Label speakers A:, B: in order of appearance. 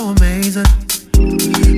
A: so amazing.